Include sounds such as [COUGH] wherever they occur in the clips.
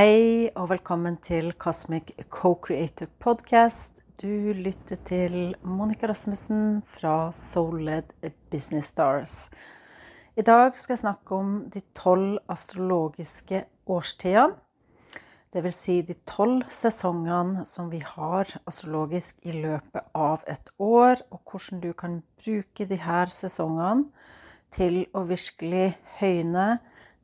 Hei og velkommen til Cosmic Co-Creator Podcast. Du lytter til Monica Rasmussen fra Souled Business Stars. I dag skal jeg snakke om de tolv astrologiske årstidene. Dvs. Si de tolv sesongene som vi har astrologisk i løpet av et år, og hvordan du kan bruke disse sesongene til å virkelig høyne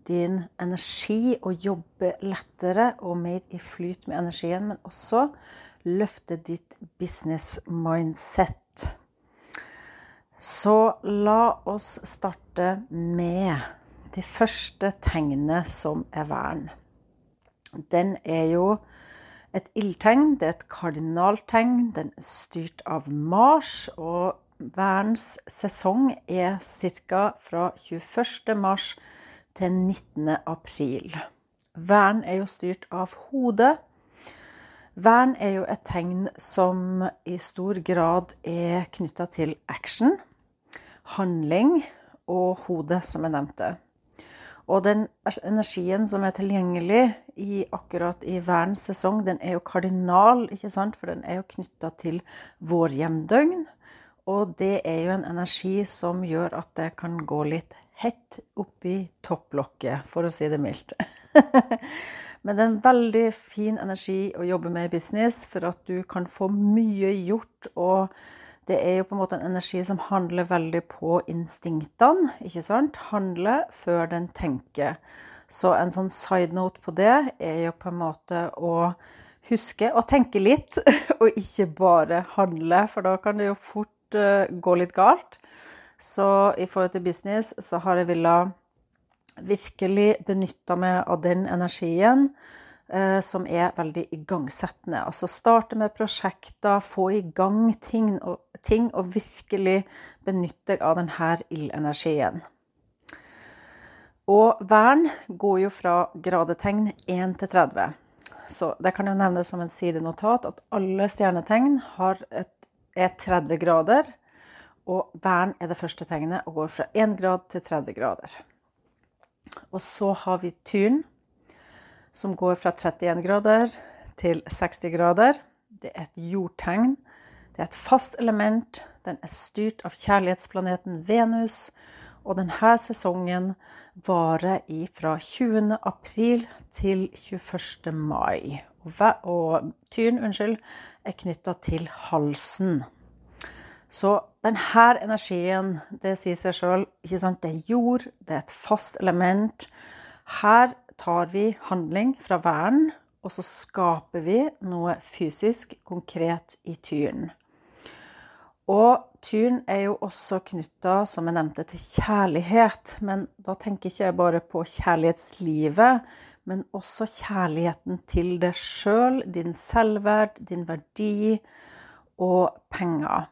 din energi og jobbe lettere og mer i flyt med energien, men også løfte ditt business mindset. Så la oss starte med det første tegnet som er vern. Den er jo et ildtegn, det er et kardinaltegn. Den er styrt av Mars, og værens sesong er ca. fra 21. mars til 19. april. Vern er jo styrt av hodet. Vern er jo et tegn som i stor grad er knytta til action, handling og hodet, som jeg nevnte. Og den energien som er tilgjengelig i akkurat i værens sesong, den er jo kardinal, ikke sant? For den er jo knytta til vårhjemdøgn. Og det er jo en energi som gjør at det kan gå litt hett oppi topplokket, for å si det mildt. [LAUGHS] Men det er en veldig fin energi å jobbe med i business, for at du kan få mye gjort. Og det er jo på en måte en energi som handler veldig på instinktene. ikke sant? Handle før den tenker. Så en sånn side note på det er jo på en måte å huske å tenke litt, [LAUGHS] og ikke bare handle. For da kan det jo fort uh, gå litt galt. Så i forhold til business så har jeg villet virkelig benytta meg av den energien eh, som er veldig igangsettende. Altså starte med prosjekter, få i gang ting og, ting, og virkelig benytte av denne ildenergien. Og vern går jo fra gradetegn 1 til 30. Så det kan jo nevnes som en sidenotat at alle stjernetegn et, er 30 grader. Og vern er det første tegnet og går fra 1 grad til 30 grader. Og så har vi tyren, som går fra 31 grader til 60 grader. Det er et jordtegn. Det er et fast element. Den er styrt av kjærlighetsplaneten Venus. Og denne sesongen varer fra 20. april til 21. mai. Og tyren, unnskyld, er knytta til halsen. Så denne energien, det sier seg sjøl, det er jord, det er et fast element. Her tar vi handling fra væren, og så skaper vi noe fysisk, konkret i tyren. Og tyren er jo også knytta, som jeg nevnte, til kjærlighet. Men da tenker ikke jeg bare på kjærlighetslivet, men også kjærligheten til deg sjøl, din selvverd, din verdi og penger.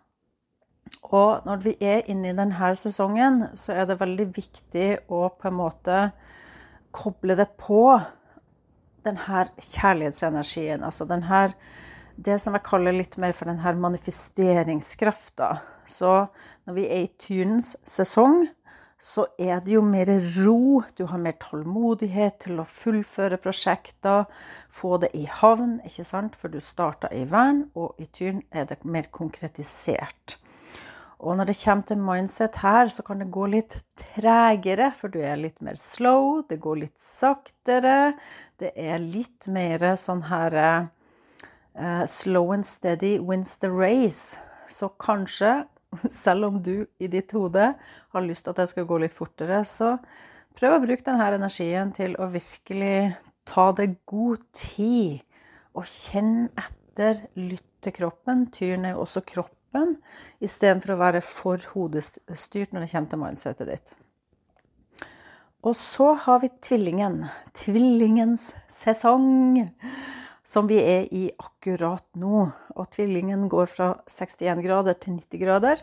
Og når vi er inne i denne sesongen, så er det veldig viktig å på en måte koble det på denne kjærlighetsenergien. Altså denne, det som jeg kaller litt mer for denne manifesteringskrafta. Så når vi er i tyrens sesong, så er det jo mer ro. Du har mer tålmodighet til å fullføre prosjekter, få det i havn, ikke sant? For du starta i vern, og i tyrn er det mer konkretisert. Og når det kommer til mindset her, så kan det gå litt tregere, for du er litt mer slow, det går litt saktere. Det er litt mer sånn her uh, slow and steady wins the race. Så kanskje, [LAUGHS] selv om du i ditt hode har lyst til at det skal gå litt fortere, så prøv å bruke denne energien til å virkelig ta deg god tid. Og kjenn etter, lytt til kroppen. Tyren er jo også kroppen kroppen, istedenfor å være for hodestyrt når det kommer til mindsetet ditt. Og så har vi tvillingen. Tvillingens sesong, som vi er i akkurat nå. Og tvillingen går fra 61 grader til 90 grader.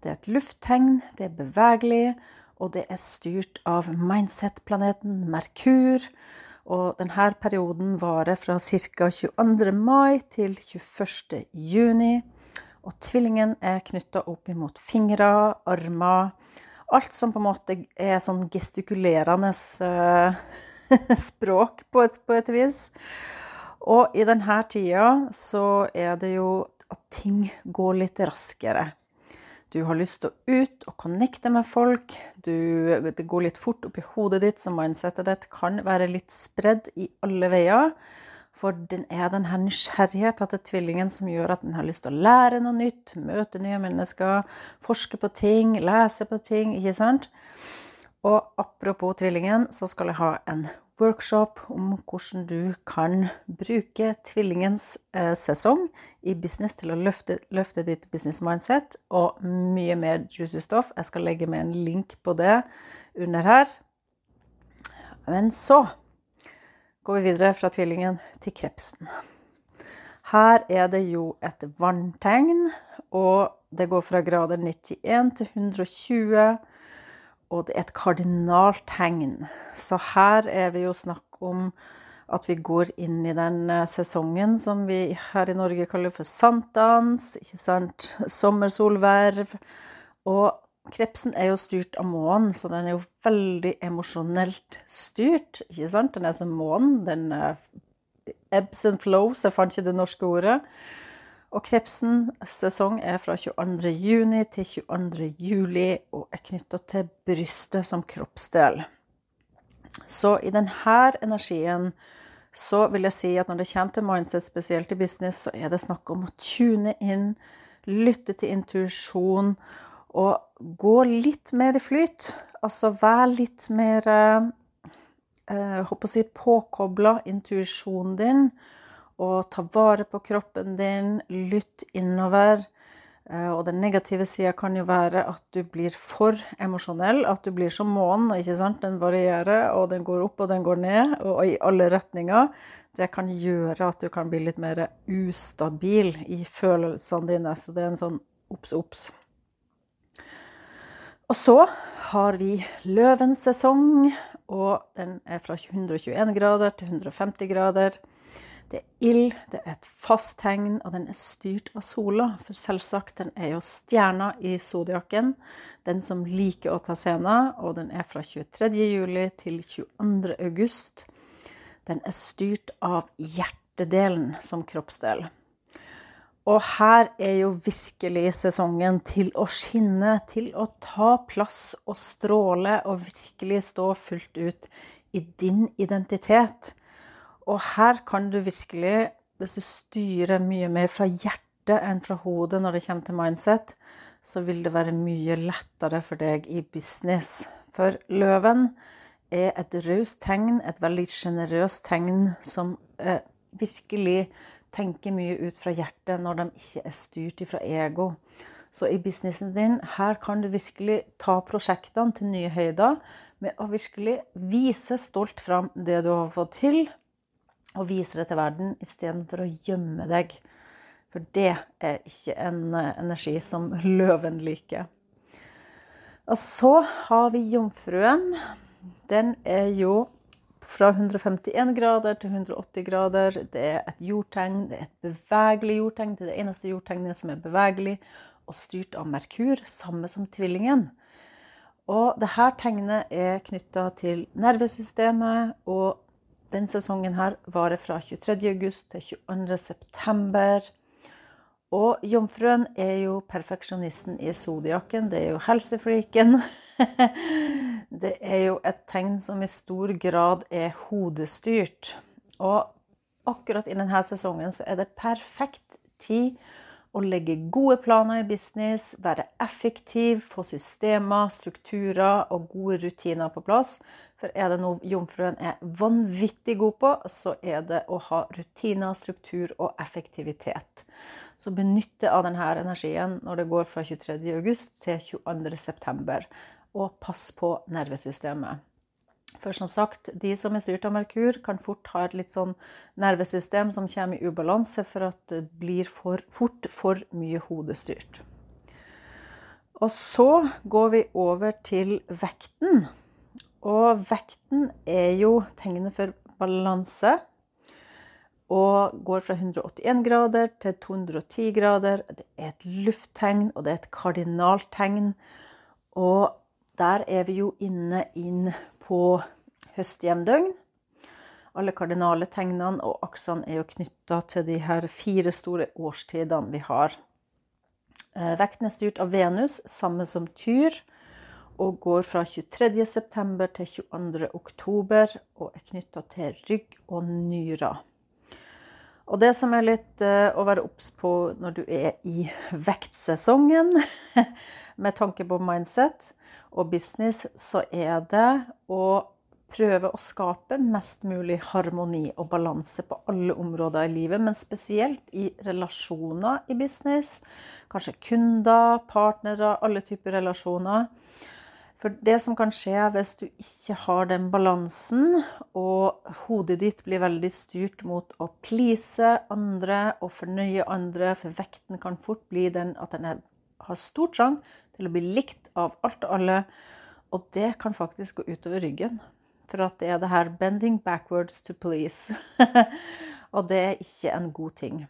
Det er et lufttegn, det er bevegelig, og det er styrt av mindset-planeten Merkur. Og denne perioden varer fra ca. 22. mai til 21. juni. Og tvillingen er knytta opp imot fingre, armer Alt som på en måte er sånn gestikulerende uh, [LAUGHS] språk på et, på et vis. Og i denne tida så er det jo at ting går litt raskere. Du har lyst til å ut og connecte med folk. Du, det går litt fort opp i hodet ditt, så mindsetet ditt kan være litt spredd i alle veier. For den er den her nysgjerrigheten til tvillingen som gjør at den har lyst til å lære noe nytt, møte nye mennesker, forske på ting, lese på ting, ikke sant? Og apropos tvillingen, så skal jeg ha en workshop om hvordan du kan bruke tvillingens eh, sesong i business til å løfte, løfte, ditt business mindset, og mye mer juicy stoff. Jeg skal legge med en link på det under her. Men så går vi videre fra tvillingen til krepsen. Her er det jo et vanntegn, og det går fra grader 91 til 120. Og det er et kardinaltegn. Så her er vi jo snakk om at vi går inn i den eh, sesongen som vi her i Norge kaller for sankthans, ikke sant? Sommersolverv. Og Krepsen er jo styrt av månen, så den er jo veldig emosjonelt styrt. ikke sant? Den er som månen. Den uh, ebbs and flows, jeg fant ikke det norske ordet. Og krepsen sesong er fra 22. juni til 22. juli og er knytta til brystet som kroppsdel. Så i denne energien så vil jeg si at når det kommer til mindset, spesielt i business, så er det snakk om å tune inn, lytte til intuisjon og gå litt mer i flyt. Altså vær litt mer eh, eh håper å si, påkobla intuisjonen din. Og ta vare på kroppen din. Lytt innover. Eh, og den negative sida kan jo være at du blir for emosjonell. At du blir som månen. ikke sant? Den varierer, og den går opp og den går ned, og i alle retninger. Det kan gjøre at du kan bli litt mer ustabil i følelsene dine. Så det er en sånn obs, obs. Og så har vi løvens sesong, og den er fra 121 grader til 150 grader. Det er ild, det er et fast tegn, og den er styrt av sola. For selvsagt, den er jo stjerna i zodiaken, den som liker å ta scenen. Og den er fra 23. juli til 22. august. Den er styrt av hjertedelen som kroppsdel. Og her er jo virkelig sesongen til å skinne, til å ta plass og stråle og virkelig stå fullt ut i din identitet. Og her kan du virkelig, hvis du styrer mye mer fra hjertet enn fra hodet når det kommer til mindset, så vil det være mye lettere for deg i business. For løven er et raust tegn, et veldig sjenerøst tegn som eh, virkelig tenker mye ut fra hjertet når de ikke er styrt fra ego. Så i businessen din, her kan du virkelig ta prosjektene til nye høyder med å virkelig vise stolt fram det du har fått til, og vise det til verden istedenfor å gjemme deg. For det er ikke en eh, energi som [LAUGHS] løven liker. Og så har vi jomfruen. Den er jo fra 151 grader til 180 grader. Det er et jordtegn, det er et bevegelig jordtegn. Det er det eneste jordtegnet som er bevegelig og styrt av Merkur, samme som tvillingen. Og dette tegnet er knytta til nervesystemet, og den sesongen her varer fra 23. august til 22. september. Og jomfruen er jo perfeksjonisten i zodiaken. Det er jo helsefreaken. [LAUGHS] [LAUGHS] det er jo et tegn som i stor grad er hodestyrt. Og akkurat i denne sesongen så er det perfekt tid å legge gode planer i business, være effektiv, få systemer, strukturer og gode rutiner på plass. For er det noe jomfruen er vanvittig god på, så er det å ha rutiner, struktur og effektivitet. Så benytte av denne energien når det går fra 23.8 til 22.9 og pass på nervesystemet. For som sagt, de som er styrt av Merkur, kan fort ha et litt sånn nervesystem som kommer i ubalanse for at det blir for fort for mye hodestyrt. Og så går vi over til vekten. Og vekten er jo tegnet for balanse. Og går fra 181 grader til 210 grader. Det er et lufttegn, og det er et kardinaltegn. Og der er vi jo inne inn på høstjevndøgn. alle kardinale tegnene, og aksene er jo knytta til de her fire store årstidene vi har. Eh, vekten er styrt av Venus, samme som Tyr, og går fra 23.9. til 22.10. og er knytta til rygg og nyrer. Og det som er litt uh, å være obs på når du er i vektsesongen, [LAUGHS] med tanke på mindset og business, så er det å prøve å skape mest mulig harmoni og balanse på alle områder i livet, men spesielt i relasjoner i business. Kanskje kunder, partnere, alle typer relasjoner. For det som kan skje hvis du ikke har den balansen, og hodet ditt blir veldig styrt mot å please andre og fornøye andre, for vekten kan fort bli den at den har stor trang til å bli likt av alt og alle, og det kan faktisk gå utover ryggen. For at det er det her 'bending backwards to please'. [LAUGHS] og det er ikke en god ting.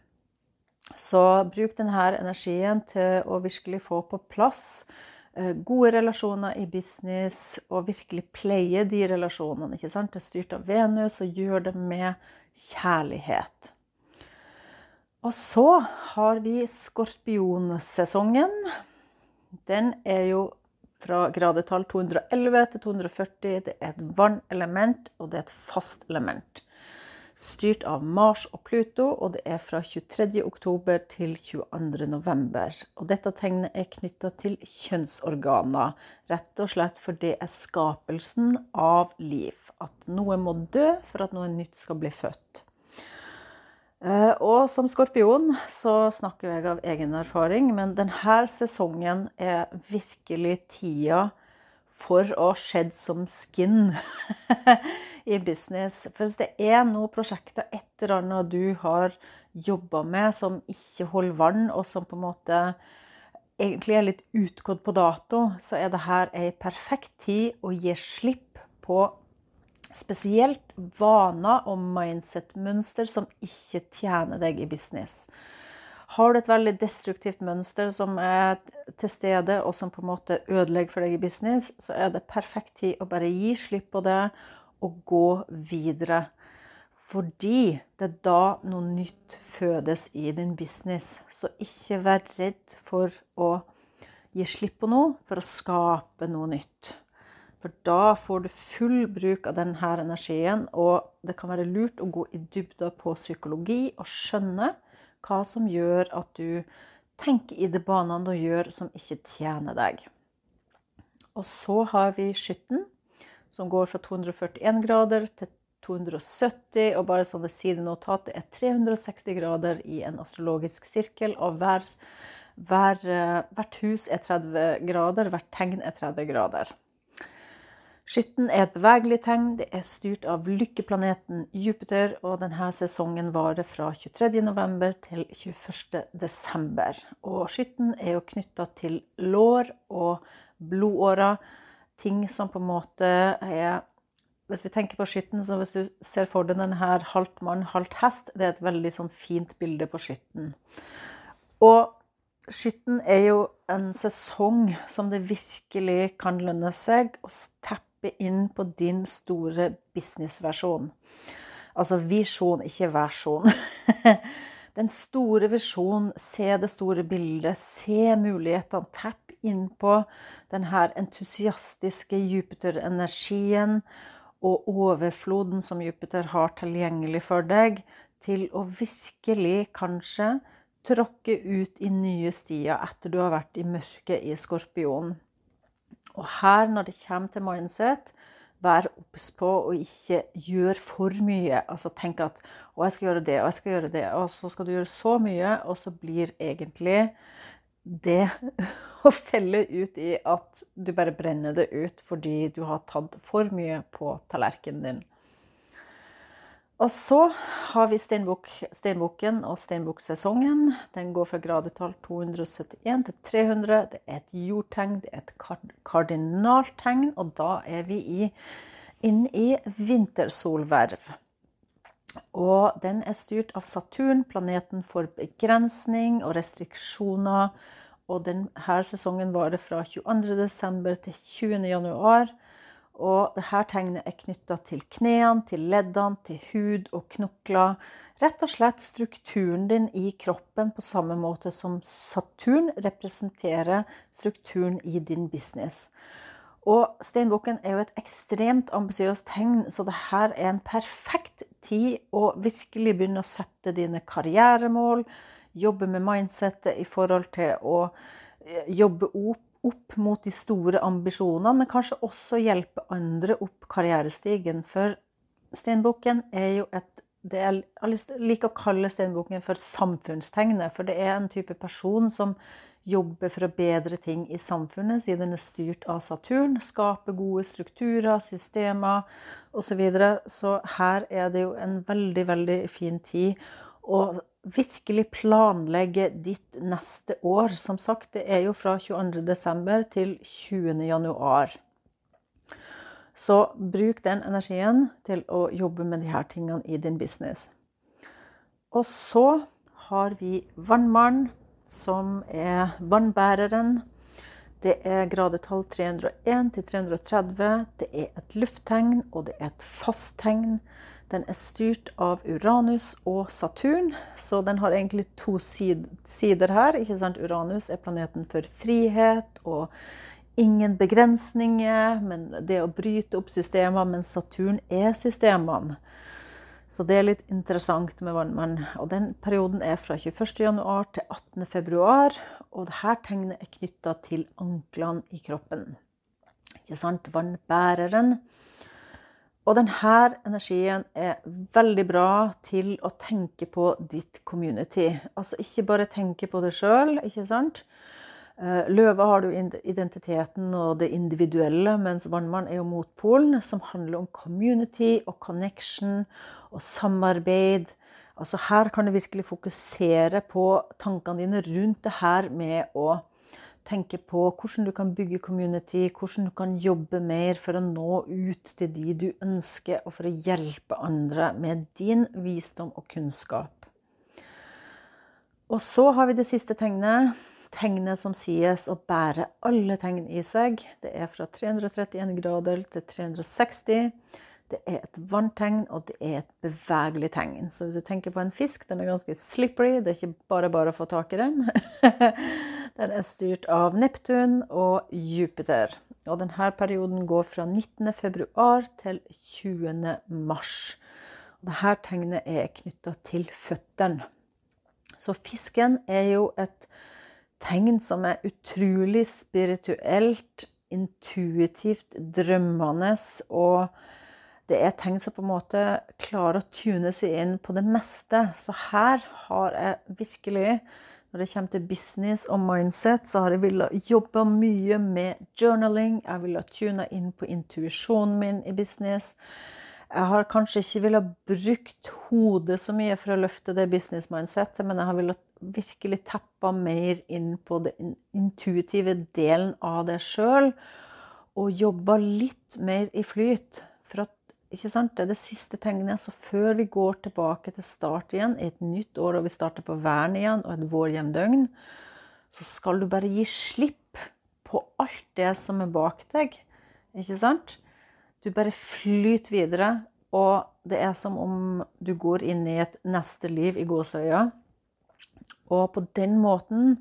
Så bruk denne energien til å virkelig få på plass eh, gode relasjoner i business, og virkelig pleie de relasjonene. ikke sant? Det er styrt av Venus, og gjør det med kjærlighet. Og så har vi skorpionsesongen. Den er jo fra gradetall 211 til 240. Det er et vannelement, og det er et fast element. Styrt av Mars og Pluto, og det er fra 23. oktober til 22. november. Og dette tegnet er knytta til kjønnsorganer, rett og slett for det er skapelsen av liv. At noe må dø for at noe nytt skal bli født. Eh, og som skorpion så snakker jeg av egen erfaring, men denne sesongen er virkelig tida for å skjedd som skin [LAUGHS] i business. For hvis det er noen prosjekter et eller annet du har jobba med som ikke holder vann, og som på en måte egentlig er litt utgått på dato, så er dette ei perfekt tid å gi slipp på Spesielt vaner og mindset-mønster som ikke tjener deg i business. Har du et veldig destruktivt mønster som er til stede, og som på en måte ødelegger for deg i business, så er det perfekt tid å bare gi slipp på det og gå videre. Fordi det er da noe nytt fødes i din business. Så ikke vær redd for å gi slipp på noe for å skape noe nytt. For da får du full bruk av denne energien, og det kan være lurt å gå i dybda på psykologi og skjønne hva som gjør at du tenker i de banene du gjør som ikke tjener deg. Og så har vi skytten, som går fra 241 grader til 270, og bare sånn det sier notatet er 360 grader i en astrologisk sirkel, og hver, hver, eh, hvert hus er 30 grader, hvert tegn er 30 grader. Skytten er et bevegelig tegn. Det er styrt av lykkeplaneten Jupiter, og denne sesongen varer fra 23.11. til 21.12. Og skytten er jo knytta til lår og blodårer. Ting som på en måte er Hvis vi tenker på skytten, så hvis du ser for deg denne halvt mann, halvt hest, det er et veldig sånn fint bilde på skytten. Og skytten er jo en sesong som det virkelig kan lønne seg å steppe tappe inn på din store businessversjon. Altså visjon, ikke versjon. [LAUGHS] Den store visjonen, se det store bildet, se mulighetene. Tapp inn på denne entusiastiske Jupiter-energien og overfloden som Jupiter har tilgjengelig for deg, til å virkelig kanskje tråkke ut i nye stier etter du har vært i mørket i Skorpionen. Og her, når det kommer til mindset, vær obs på å ikke gjøre for mye. Altså tenk at 'Å, jeg skal gjøre det, og jeg skal gjøre det', og så skal du gjøre så mye, og så blir egentlig det [LAUGHS] å felle ut i at du bare brenner det ut fordi du har tatt for mye på tallerkenen din. Og så har vi steinbok, steinboken og steinboksesongen. Den går fra gradetall 271 til 300. Det er et jordtegn, det er et kardinaltegn, og da er vi i, inn i vintersolverv. Og den er styrt av Saturn, planeten for begrensning og restriksjoner. Og denne sesongen varer fra 22.12. til 20.1. Og dette tegnet er knytta til knærne, til leddene, til hud og knokler. Rett og slett strukturen din i kroppen på samme måte som Saturn representerer strukturen i din business. Og steinbukken er jo et ekstremt ambisiøst tegn, så dette er en perfekt tid å virkelig begynne å sette dine karrieremål, jobbe med mindsettet i forhold til å eh, jobbe opp opp mot de store ambisjonene, men kanskje også hjelpe andre opp karrierestigen. For steinbukken er jo et det Jeg liker å kalle steinbukken for samfunnstegnet, for det er en type person som jobber for å bedre ting i samfunnet, siden den er styrt av Saturn. Skape gode strukturer, systemer osv. Så, videre. så her er det jo en veldig, veldig fin tid. å virkelig planlegge ditt neste år. Som sagt, det er jo fra 22.12. til 20.1. Så bruk den energien til å jobbe med her tingene i din business. Og så har vi vannmannen, som er vannbæreren. Det er gradetall 301 til 330. Det er et lufttegn, og det er et fasttegn. Den er styrt av Uranus og Saturn, så den har egentlig to sider her. ikke sant? Uranus er planeten for frihet og ingen begrensninger, men det å bryte opp systemer, mens Saturn er systemene. Så det er litt interessant med vannmann. Og den perioden er fra 21.1 til 18.2, og dette tegnet er knytta til anklene i kroppen. Ikke sant? Vannbæreren og denne energien er veldig bra til å tenke på ditt community. Altså ikke bare tenke på det sjøl, ikke sant. Eh, løve har du identiteten og det individuelle, mens vannmann er jo motpolen, som handler om community og connection og samarbeid. Altså her kan du virkelig fokusere på tankene dine rundt det her med å tenke på hvordan du kan bygge community, hvordan du kan jobbe mer for å nå ut til de du ønsker, og for å hjelpe andre med din visdom og kunnskap. Og så har vi det siste tegnet. Tegnet som sies å bære alle tegn i seg. Det er fra 331 grader til 360. Det er et varmt tegn, og det er et bevegelig tegn. Så hvis du tenker på en fisk, den er ganske slippery. Det er ikke bare bare å få tak i den. [LAUGHS] den er styrt av Neptun og Jupiter. Og denne perioden går fra 19.2 til 20.3. Dette tegnet er knytta til føttene. Så fisken er jo et tegn som er utrolig spirituelt, intuitivt, drømmende og det er tegn som på en måte klarer å tune seg inn på det meste. Så her har jeg virkelig, når det kommer til business og mindset, så har jeg villet jobbe mye med journaling. Jeg ville tune inn på intuisjonen min i business. Jeg har kanskje ikke villet brukt hodet så mye for å løfte det business-mindsetet, men jeg har villet virkelig teppe mer inn på den intuitive delen av det sjøl. Og jobba litt mer i flyt. For at ikke sant? Det er det siste tegnet. Så før vi går tilbake til start igjen, i et nytt år og vi starter på vern igjen og et vårhjemdøgn, så skal du bare gi slipp på alt det som er bak deg. Ikke sant? Du bare flyter videre, og det er som om du går inn i et neste liv i gåsøya. Og på den måten,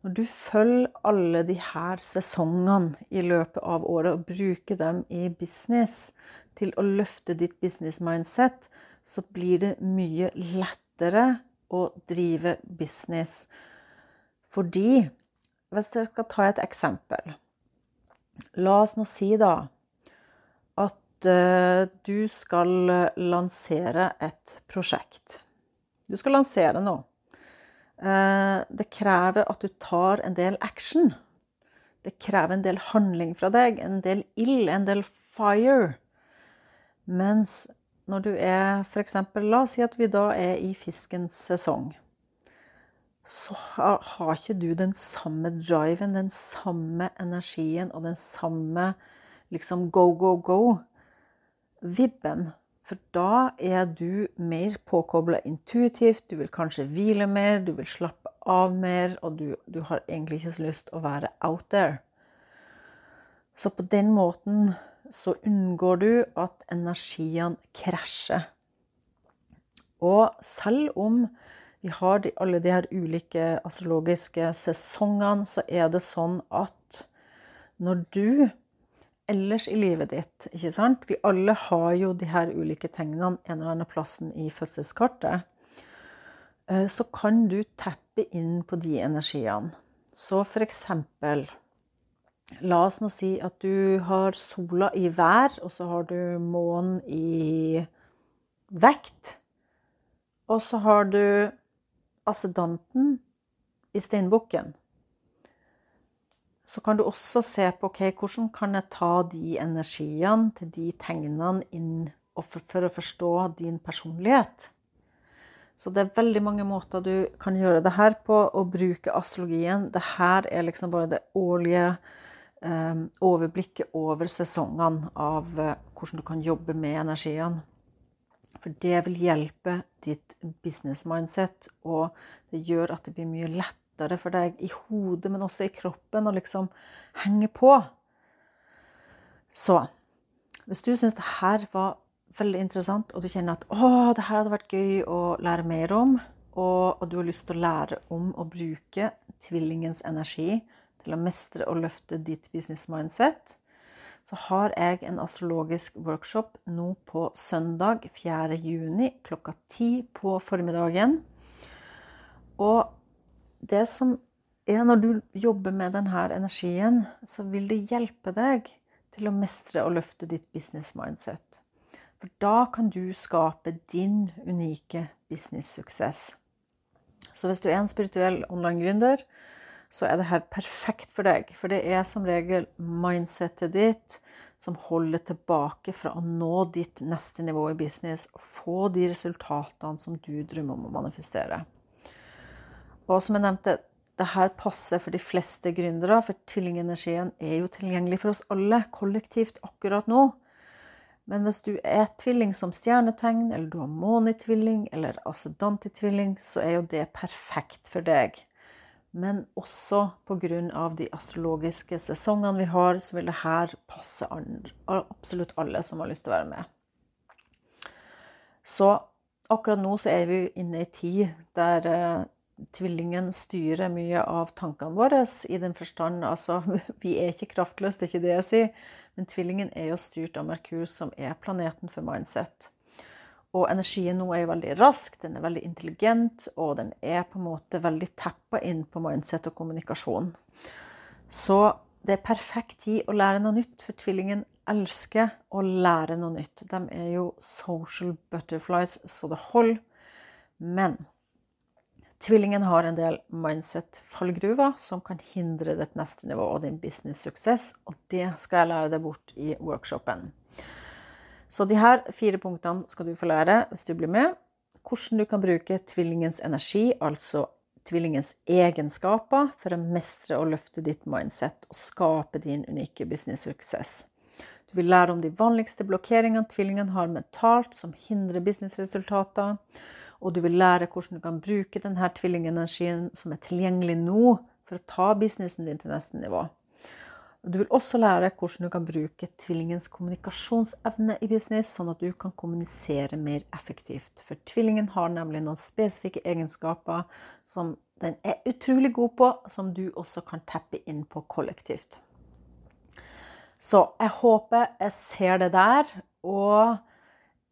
når du følger alle de her sesongene i løpet av året og bruker dem i business, til å løfte ditt business mindset, så blir det mye lettere å drive business. Fordi Hvis jeg skal ta et eksempel La oss nå si da at uh, du skal lansere et prosjekt. Du skal lansere noe. Uh, det krever at du tar en del action. Det krever en del handling fra deg, en del ild, en del fire. Mens når du er f.eks. La oss si at vi da er i fiskens sesong. Så har ikke du den samme driven, den samme energien og den samme liksom go, go, go-vibben. For da er du mer påkobla intuitivt, du vil kanskje hvile mer, du vil slappe av mer, og du, du har egentlig ikke så lyst til å være out there. Så på den måten så unngår du at energiene krasjer. Og selv om vi har de, alle de her ulike astrologiske sesongene, så er det sånn at når du ellers i livet ditt ikke sant? Vi alle har jo de her ulike tegnene en eller annen plassen i fødselskartet. Eh, så kan du teppe inn på de energiene. Så for eksempel La oss nå si at du har sola i vær, og så har du månen i vekt. Og så har du assedanten i steinbukken. Så kan du også se på okay, hvordan kan jeg ta de energiene til de tegnene inn for, å forstå din personlighet. Så det er veldig mange måter du kan gjøre det her på, å bruke astrologien. Det her er liksom bare det årlige overblikket over sesongene av uh, hvordan du kan jobbe med energiene. For det vil hjelpe ditt business mindset, og det gjør at det blir mye lettere for deg i hodet, men også i kroppen, å liksom henge på. Så hvis du syns det her var veldig interessant, og du kjenner at å, det her hadde vært gøy å lære mer om, og, og du har lyst til å lære om å bruke tvillingens energi til å mestre og løfte ditt business mindset, så har jeg en astrologisk workshop nå på søndag 4. juni klokka 10 på formiddagen. Og det som er når du jobber med denne energien, så vil det hjelpe deg til å mestre og løfte ditt business mindset. For da kan du skape din unike business-suksess. Så hvis du er en spirituell online-gründer, så er det her perfekt for deg. For det er som regel mindsettet ditt som holder tilbake fra å nå ditt neste nivå i business og få de resultatene som du drømmer om å manifestere. Og som jeg nevnte, det her passer for de fleste gründere, for tvillingenergien er jo tilgjengelig for oss alle kollektivt akkurat nå. Men hvis du er tvilling som stjernetegn, eller du har månetvilling eller ascendantitvilling, så er jo det perfekt for deg. Men også pga. de astrologiske sesongene vi har, så vil det her passe absolutt alle som har lyst til å være med. Så akkurat nå så er vi inne i tid der eh, tvillingen styrer mye av tankene våre. I den forstand altså, [LAUGHS] vi er ikke kraftløse, det er ikke det jeg sier. Men tvillingen er jo styrt av Merkur, som er planeten for mindset. Og energien nå er jo veldig rask, den er veldig intelligent, og den er på en måte veldig tappa inn på mindset og kommunikasjon. Så det er perfekt tid å lære noe nytt, for tvillingen elsker å lære noe nytt. De er jo social butterflies så det holder. Men Tvillingen har en del mindset-fallgruver som kan hindre ditt neste nivå og din business-suksess, og det skal jeg lære deg bort i workshopen. Så de her fire punktene skal du få lære hvis du blir med. Hvordan du kan bruke tvillingens energi, altså tvillingens egenskaper, for å mestre og løfte ditt mindset og skape din unike business-suksess. Du vil lære om de vanligste blokkeringene tvillingen har mentalt som hindrer businessresultater og du vil lære hvordan du kan bruke denne tvillingenergien som er tilgjengelig nå, for å ta businessen din til neste nivå. Du vil også lære hvordan du kan bruke tvillingens kommunikasjonsevne i business, sånn at du kan kommunisere mer effektivt. For tvillingen har nemlig noen spesifikke egenskaper som den er utrolig god på, som du også kan teppe inn på kollektivt. Så jeg håper jeg ser det der. Og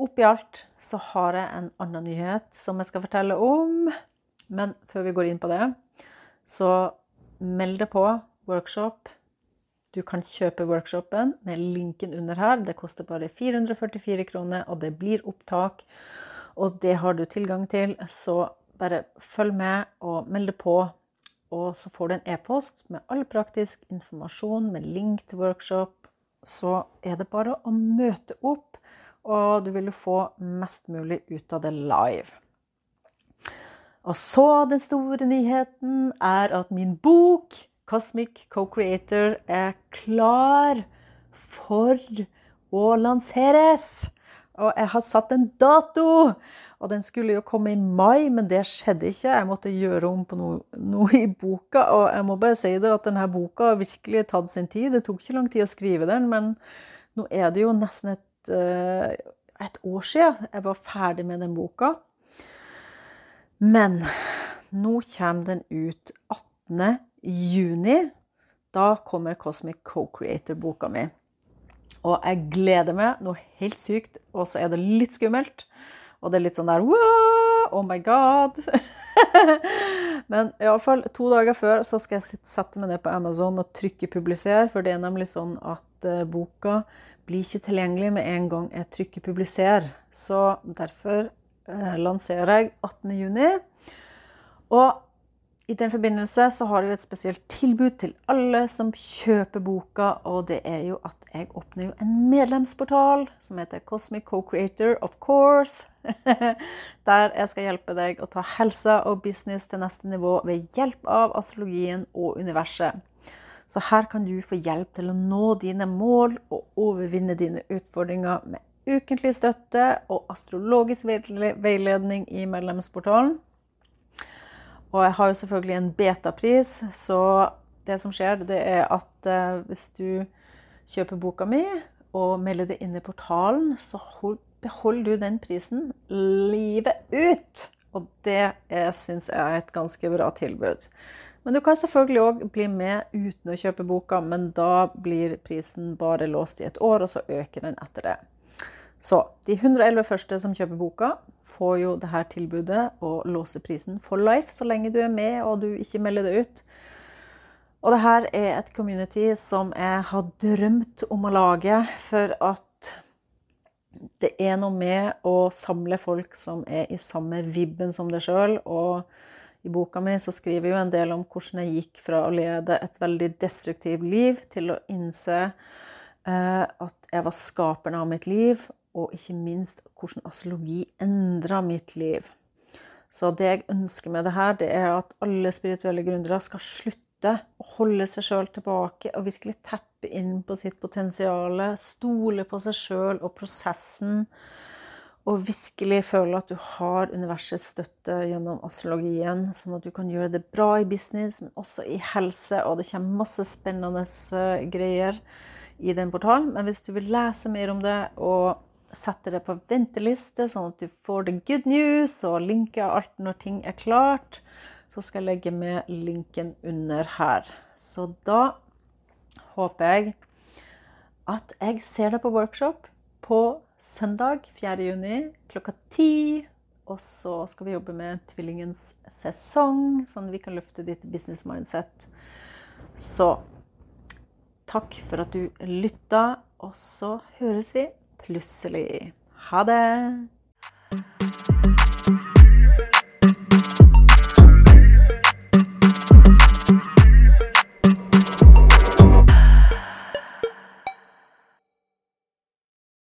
oppi alt så har jeg en annen nyhet som jeg skal fortelle om. Men før vi går inn på det, så meld deg på workshop. Du kan kjøpe workshopen med linken under her. Det koster bare 444 kroner, og det blir opptak. Og det har du tilgang til, så bare følg med og meld deg på. Og så får du en e-post med all praktisk informasjon, med link til workshop. Så er det bare å møte opp og du vil jo få mest mulig ut av det live. Og så den store nyheten er at min bok, 'Cosmic Co-Creator', er klar for å lanseres. Og jeg har satt en dato! Og den skulle jo komme i mai, men det skjedde ikke. Jeg måtte gjøre om på noe, noe i boka. Og jeg må bare si det at denne boka har virkelig tatt sin tid. Det tok ikke lang tid å skrive den, men Nå er det jo nesten et, eh, et år siden jeg var ferdig med den boka. Men nå kommer den ut 18. juni. Da kommer Cosmic Co-Creator-boka mi. Og jeg gleder meg noe helt sykt. Og så er det litt skummelt. Og det er litt sånn der! Oh my god! [LAUGHS] Men iallfall to dager før så skal jeg sette meg ned på Amazon og trykke 'publiser'. For det er nemlig sånn at uh, boka blir ikke tilgjengelig med en gang jeg trykker 'publiser'. Så derfor uh, lanserer jeg 18.6. Og i den forbindelse så har jeg et spesielt tilbud til alle som kjøper boka, og det er jo at jeg åpner jo en medlemsportal som heter Cosmic Co-Creator, of course. [LAUGHS] Der jeg skal hjelpe deg å ta helse og business til neste nivå ved hjelp av astrologien og universet. Så her kan du få hjelp til å nå dine mål og overvinne dine utfordringer med ukentlig støtte og astrologisk veiledning i medlemsportalen. Og jeg har jo selvfølgelig en betapris, så det som skjer, det er at eh, hvis du kjøper boka mi og melder det inn i portalen, så beholder du den prisen livet ut. Og det syns jeg er et ganske bra tilbud. Men du kan selvfølgelig òg bli med uten å kjøpe boka, men da blir prisen bare låst i et år, og så øker den etter det. Så de 111 første som kjøper boka, får jo det her tilbudet og låseprisen for life så lenge du er med og du ikke melder det ut. Og det her er et community som jeg har drømt om å lage, for at det er noe med å samle folk som er i samme vibben som deg sjøl. Og i boka mi så skriver jeg jo en del om hvordan jeg gikk fra å lede et veldig destruktivt liv til å innse eh, at jeg var skaperen av mitt liv, og ikke minst hvordan astrologi endra mitt liv. Så det jeg ønsker med det her, det er at alle spirituelle gründere skal slutte å holde seg sjøl tilbake og virkelig teppe inn på sitt potensial. Stole på seg sjøl og prosessen. Og virkelig føle at du har universets støtte gjennom astrologien, sånn at du kan gjøre det bra i business, men også i helse. Og det kommer masse spennende eh, greier i den portalen. Men hvis du vil lese mer om det og setter det på venteliste, sånn at du får the good news og linker alt når ting er klart. Så skal jeg legge med linken under her. Så da håper jeg at jeg ser deg på workshop på søndag 4.6 klokka 10. Og så skal vi jobbe med tvillingens sesong, sånn vi kan løfte ditt business mindset. Så takk for at du lytta, og så høres vi plutselig. Ha det!